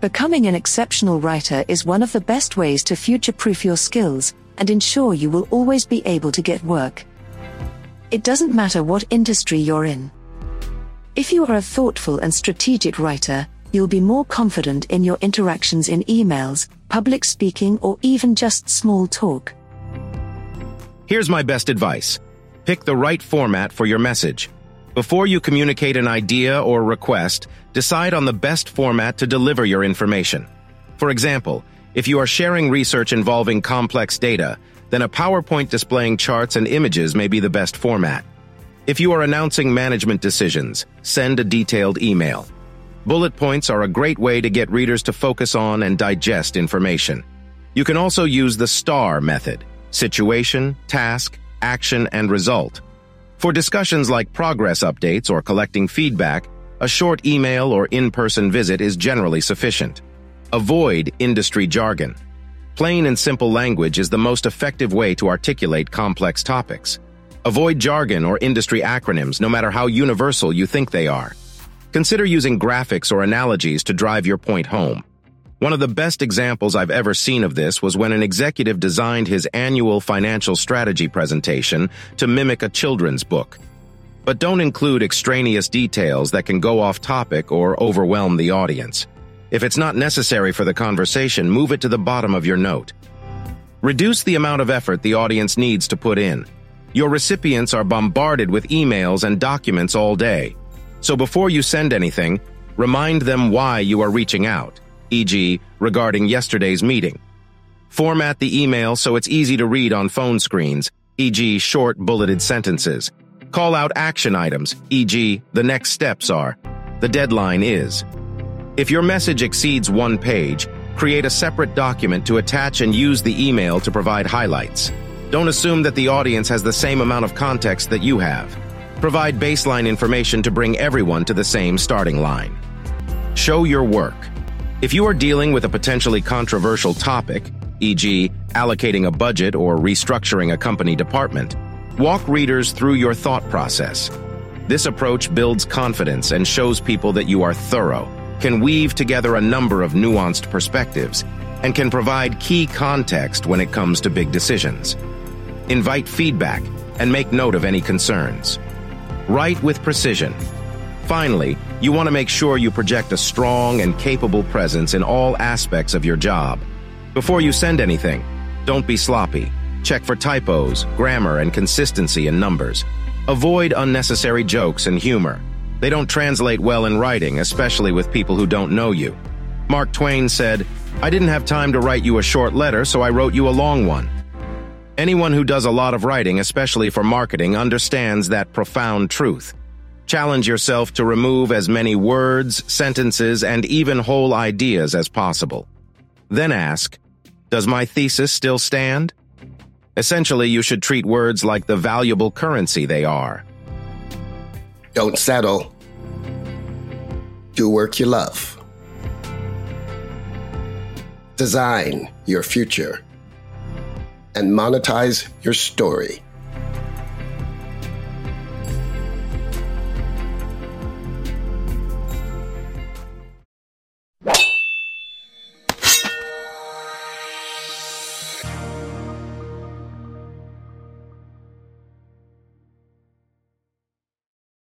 Becoming an exceptional writer is one of the best ways to future proof your skills and ensure you will always be able to get work. It doesn't matter what industry you're in. If you are a thoughtful and strategic writer, you'll be more confident in your interactions in emails, public speaking, or even just small talk. Here's my best advice pick the right format for your message. Before you communicate an idea or request, decide on the best format to deliver your information. For example, if you are sharing research involving complex data, then a PowerPoint displaying charts and images may be the best format. If you are announcing management decisions, send a detailed email. Bullet points are a great way to get readers to focus on and digest information. You can also use the STAR method situation, task, action, and result. For discussions like progress updates or collecting feedback, a short email or in-person visit is generally sufficient. Avoid industry jargon. Plain and simple language is the most effective way to articulate complex topics. Avoid jargon or industry acronyms no matter how universal you think they are. Consider using graphics or analogies to drive your point home. One of the best examples I've ever seen of this was when an executive designed his annual financial strategy presentation to mimic a children's book. But don't include extraneous details that can go off topic or overwhelm the audience. If it's not necessary for the conversation, move it to the bottom of your note. Reduce the amount of effort the audience needs to put in. Your recipients are bombarded with emails and documents all day. So before you send anything, remind them why you are reaching out e.g., regarding yesterday's meeting. Format the email so it's easy to read on phone screens, e.g., short bulleted sentences. Call out action items, e.g., the next steps are. The deadline is. If your message exceeds one page, create a separate document to attach and use the email to provide highlights. Don't assume that the audience has the same amount of context that you have. Provide baseline information to bring everyone to the same starting line. Show your work. If you are dealing with a potentially controversial topic, e.g., allocating a budget or restructuring a company department, walk readers through your thought process. This approach builds confidence and shows people that you are thorough, can weave together a number of nuanced perspectives, and can provide key context when it comes to big decisions. Invite feedback and make note of any concerns. Write with precision Finally, you want to make sure you project a strong and capable presence in all aspects of your job. Before you send anything, don't be sloppy. Check for typos, grammar, and consistency in numbers. Avoid unnecessary jokes and humor. They don't translate well in writing, especially with people who don't know you. Mark Twain said, I didn't have time to write you a short letter, so I wrote you a long one. Anyone who does a lot of writing, especially for marketing, understands that profound truth. Challenge yourself to remove as many words, sentences, and even whole ideas as possible. Then ask, does my thesis still stand? Essentially, you should treat words like the valuable currency they are. Don't settle. Do work you love. Design your future and monetize your story.